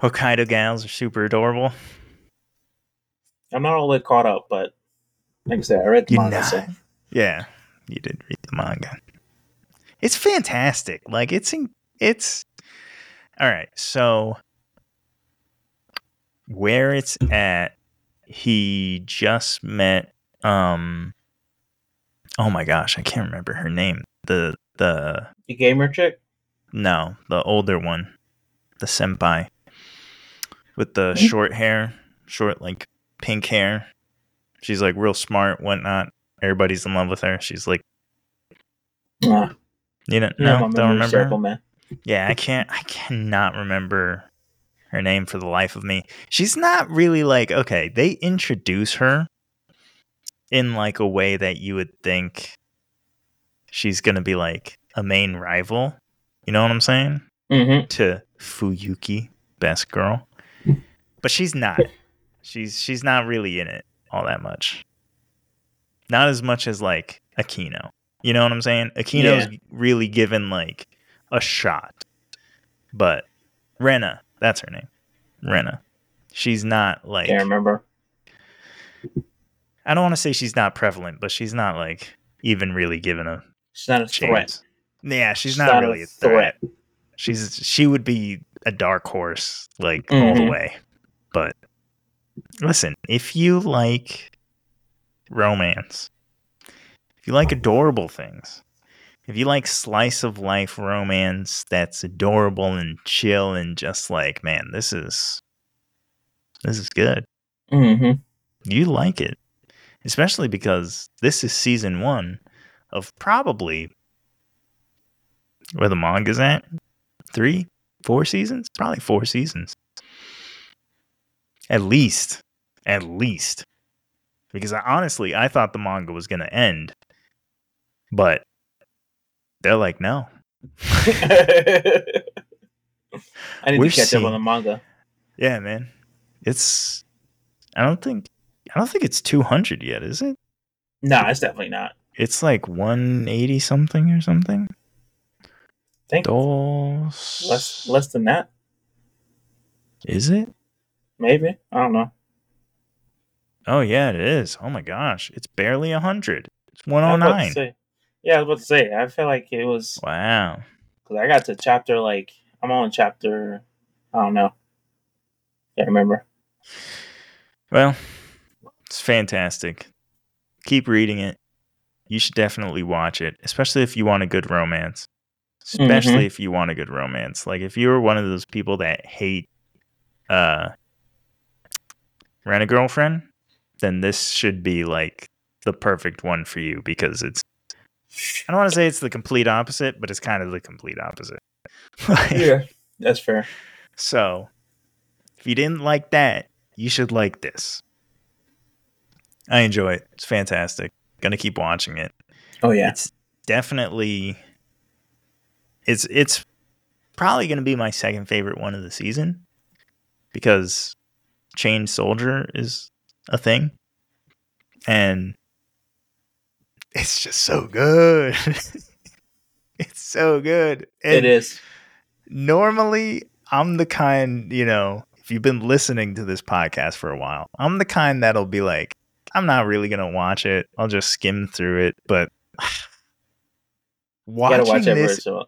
Hokkaido gals are super adorable. I'm not all that caught up, but like I said, I read the You're manga. not. So. Yeah, you did read the manga. It's fantastic. Like it's in, it's all right. So where it's at, he just met. Um. Oh my gosh, I can't remember her name. The the You gamer chick? no, the older one, the senpai with the short hair, short like pink hair. She's like real smart, whatnot. Everybody's in love with her. She's like, Nah, you know, no, no, don't remember. circle, man. Yeah, I can't. I cannot remember her name for the life of me. She's not really like okay. They introduce her in like a way that you would think she's gonna be like a main rival. You know what I'm saying? Mm-hmm. to Fuyuki, best girl. But she's not. She's she's not really in it all that much. Not as much as like Akino. You know what I'm saying? Akino's really given like a shot. But Rena, that's her name. Rena. She's not like Can't remember. I don't want to say she's not prevalent, but she's not like even really given a She's not a threat. Yeah, she's, She's not, not really a threat. threat. She's she would be a dark horse like all the Mhm. way. But listen, if you like romance, if you like adorable things, if you like slice of life romance that's adorable and chill and just like, man, this is this is good. Mm-hmm. You like it. Especially because this is season 1 of probably where the manga's at. Three, four seasons? Probably four seasons. At least. At least. Because I, honestly, I thought the manga was going to end. But they're like, no. I need We're to catch up on the manga. Yeah, man. It's. I don't think. I don't think it's 200 yet, is it? No, it's definitely not. It's like 180 something or something. I think Dos. less less than that, Is it? maybe. I don't know. Oh yeah, it is. Oh my gosh, it's barely 100. It's oh I was about to 109. Yeah, I was about to say. I feel like it was Wow. because I got to chapter like I'm on chapter. I don't know. Can't remember. Well, it's fantastic. Keep reading it. You should definitely watch it, especially if you want a good romance. Especially if you want a good romance. Like if you're one of those people that hate uh Rent a Girlfriend, then this should be like the perfect one for you because it's I don't want to say it's the complete opposite, but it's kind of the complete opposite. Yeah, that's fair. So, if you didn't like that, you should like this. I enjoy it. It's fantastic. Gonna keep watching it. Oh yeah. It's definitely it's it's probably gonna be my second favorite one of the season because Chain Soldier is a thing. And it's just so good. it's so good. it And- is. normally I'm the kind, you know, if you've been listening to this podcast for a while, I'm the kind that'll be like, I'm not really gonna watch it. I'll just skim through it. But watching watch this. You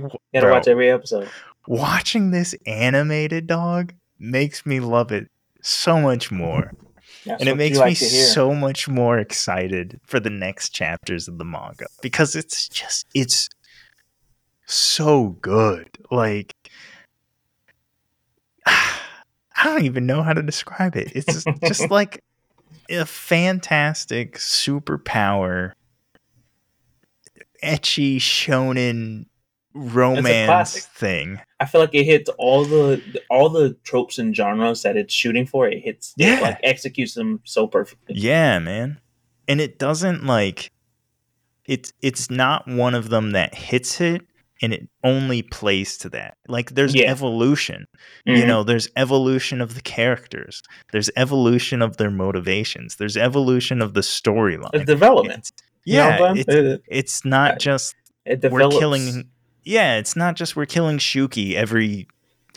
gotta bro, watch every episode. watching this animated dog makes me love it so much more, That's and it makes like me so much more excited for the next chapters of the manga because it's just it's so good. Like I don't even know how to describe it. It's just, just like a fantastic superpower, ecchi shonen romance thing. I feel like it hits all the all the tropes and genres that it's shooting for. It hits, Yeah. it, like executes them so perfectly. Yeah, man. And it doesn't like it's it's not one of them that hits it and it only plays to that. Like there's Yeah. evolution. You Mhm. know, there's evolution of the characters. There's evolution of their motivations. There's evolution of the storyline. It's development. It's- You know, yeah, it's, it, it's not just it we're killing yeah it's not just we're killing shuki every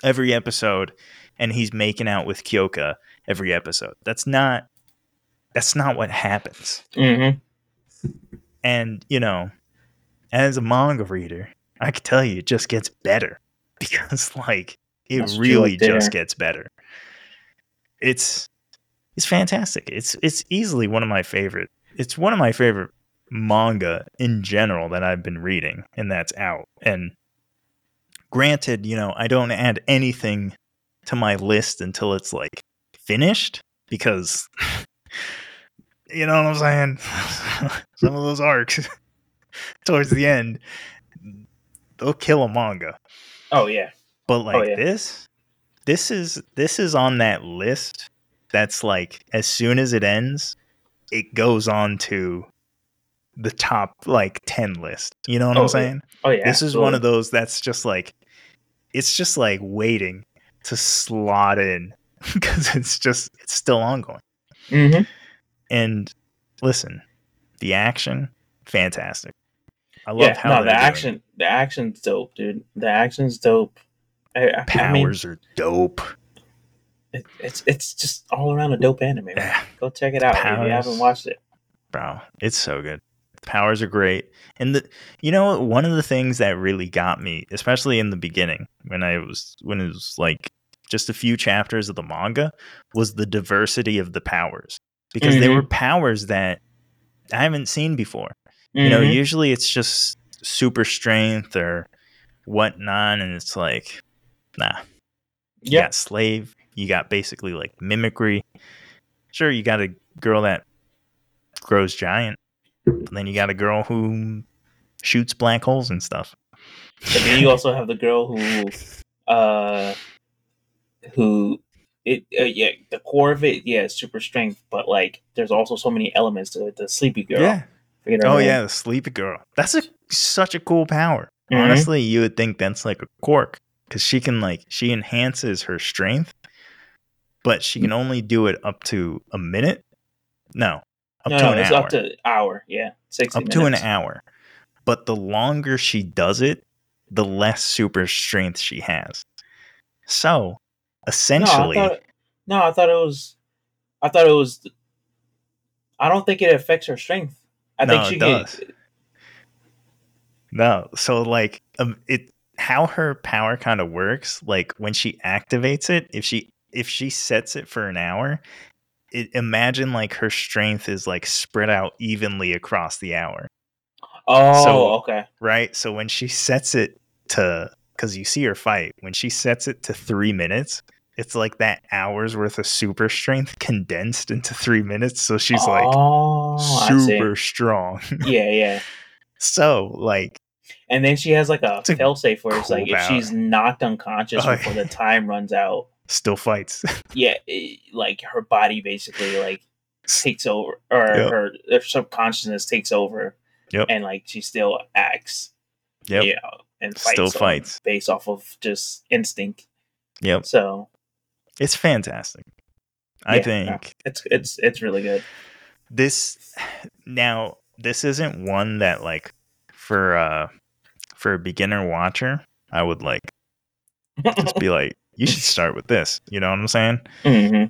every episode and he's making out with kyoka every episode. That's not that's not what happens. Mhm. and you know as a manga reader i can tell you it just gets better because like it That's really just gets better. It's it's fantastic. It's it's easily one of my favorite it's one of my favorite manga in general that I've been reading and that's out. And granted, you know, I don't add anything to my list until it's like finished because you know what I'm saying? Some of those arcs towards the end they'll kill a manga. Oh yeah. But like oh, yeah. this, this is this is on that list that's like as soon as it ends, it goes on to the top like 10 list. You know what Oh, I'm saying? Oh yeah. this is one of those that's just like it's just like waiting to slot in because it's just it's still ongoing. hmm And listen, the action fantastic. I love Yeah. how No, the doing action. The action's dope, dude. The action's dope. I, I, I mean, powers are dope. it, it's it's just all around a dope anime. Yeah. Go check it out if you haven't watched it. bro it's so good powers are great. And the you know one of the things that really got me especially in the beginning when i was when it was like just a few chapters of the manga was the diversity of the powers. Because they Mhm. were powers that i haven't seen before. You know Mhm. usually it's just super strength or whatnot and it's like nah. You got slave you got basically like mimicry. Sure you got a girl that grows giant but then you got a girl who shoots black holes and stuff But then you also have the girl who, uh, who it uh, yeah the core of it yeah super strength, but like there's also so many elements to it. The sleepy girl. yeah You know oh I mean? yeah the sleepy girl that's a such a cool power Mhm. honestly you would think that's like a quirk because she can like she enhances her strength but she can only do it up to a minute no up no, to no, an it's hour up to hour. Yeah, sixty up to an hour. But the longer she does it, the less super strength she has. So, essentially, No, I thought, no, I thought it was. I thought it was. I don't think it affects her strength. I No, think she can. does. no. So, like, um, it how her power kind of works. Like when she activates it, if she if she sets it for an hour, it, imagine like her strength is like spread out evenly across the hour. Oh, So- okay. right? So when she sets it to, because you see her fight, when she sets it to three minutes, it's like that hour's worth of super strength condensed into three minutes. So she's like oh, see. super strong. Yeah, yeah. so like, And then she has like a failsafe where it's like if she's knocked unconscious Oh, before the time runs out, still fights. yeah, it, like her body basically like takes over, or Yep. her, her subconsciousness takes over, Yep. and like she still acts, Yep. you know, and fights Still fights. based off of just instinct. Yep. So It's fantastic. I Yeah, think it's it's it's really good. this now this isn't one that like for uh for a beginner watcher i would like just be like you should start with this you know what i'm saying? Hmm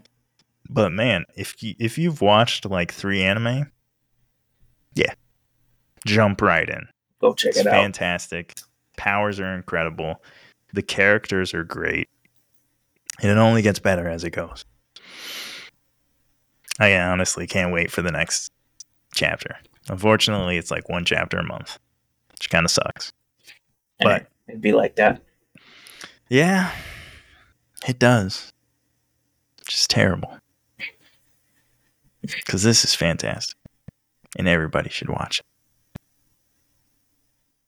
but man if you if you've watched like three anime yeah jump right in. Go check it's it out. fantastic. Powers are incredible. The characters are great. And it only gets better as it goes. I honestly can't wait for the next chapter. Unfortunately it's like one chapter a month which kind of sucks but- it'd be like that. yeah it does. Just terrible. Because this is fantastic. And everybody should watch it.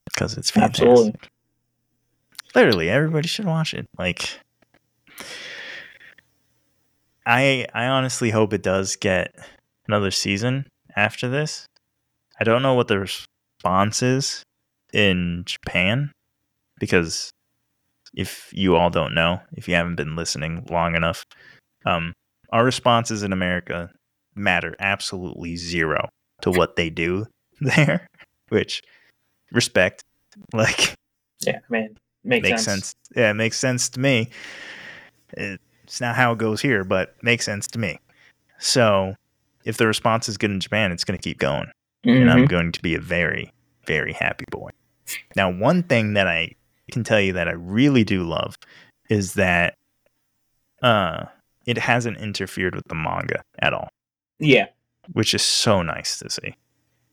Because it's fantastic. Absolutely. literally everybody should watch it. Like i i honestly hope it does get another season after this. I don't know what the response is in Japan because if you all don't know, if you haven't been listening long enough, um, our responses in America matter absolutely zero to what they do there, which respect. Like, Yeah, man, makes, makes sense. sense. Yeah, it makes sense to me. It's not how it goes here, but makes sense to me. So, if the response is good in Japan, it's going to keep going, and I'm Mhm. going to be a very, very happy boy. Now, one thing that I can tell you that I really do love is that uh, it hasn't interfered with the manga at all, Yeah, which is so nice to see.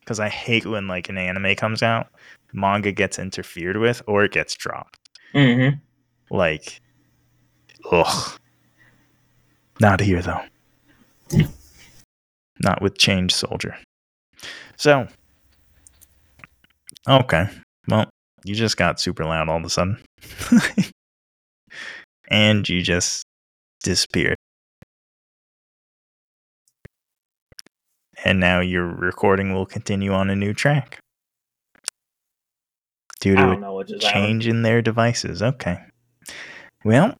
Because I hate when like an anime comes out, manga gets interfered with or it gets dropped. hmm Like, ugh. Not here though. Not with Chained Soldier. So, okay. Well, you just got super loud all of a sudden. and you just disappeared. And now your recording will continue on a new track. Due to a know change in their devices. Okay. Well,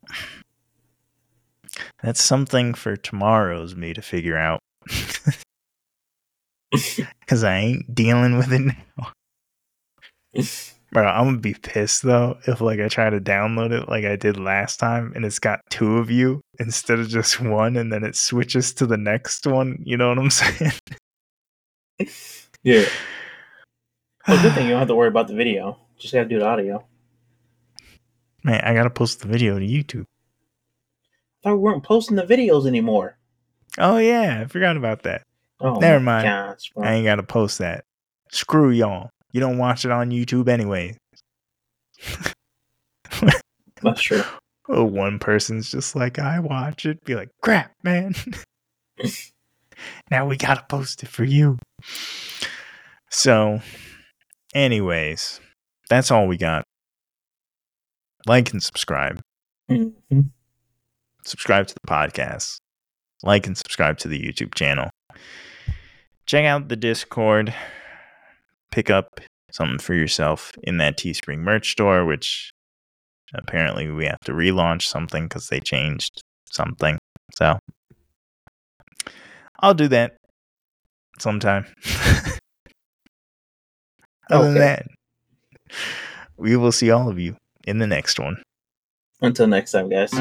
that's something for tomorrow's me to figure out. Because I ain't dealing with it now. Bro, I'm gonna be pissed though if like I try to download it like I did last time and it's got two of you instead of just one and then it switches to the next one. You know what I'm saying? Yeah. Well, good thing you don't have to worry about the video. Just gotta do the audio. Man, I gotta post the video to YouTube. I thought we weren't posting the videos anymore. Oh yeah, I forgot about that. Oh, Never mind. gosh. I ain't gotta post that. Screw y'all. You don't watch it on YouTube anyway. That's true. Oh, one person's just like, I watch it. Be like, crap, man. now we gotta post it for you. So, anyways, that's all we got. Like and subscribe. Mhm. Subscribe to the podcast. Like and subscribe to the YouTube channel. Check out the Discord. Pick up something for yourself in that Teespring merch store, which apparently we have to relaunch something because they changed something. So I'll do that sometime. Other than that, we will see all of you in the next one. Until next time, guys.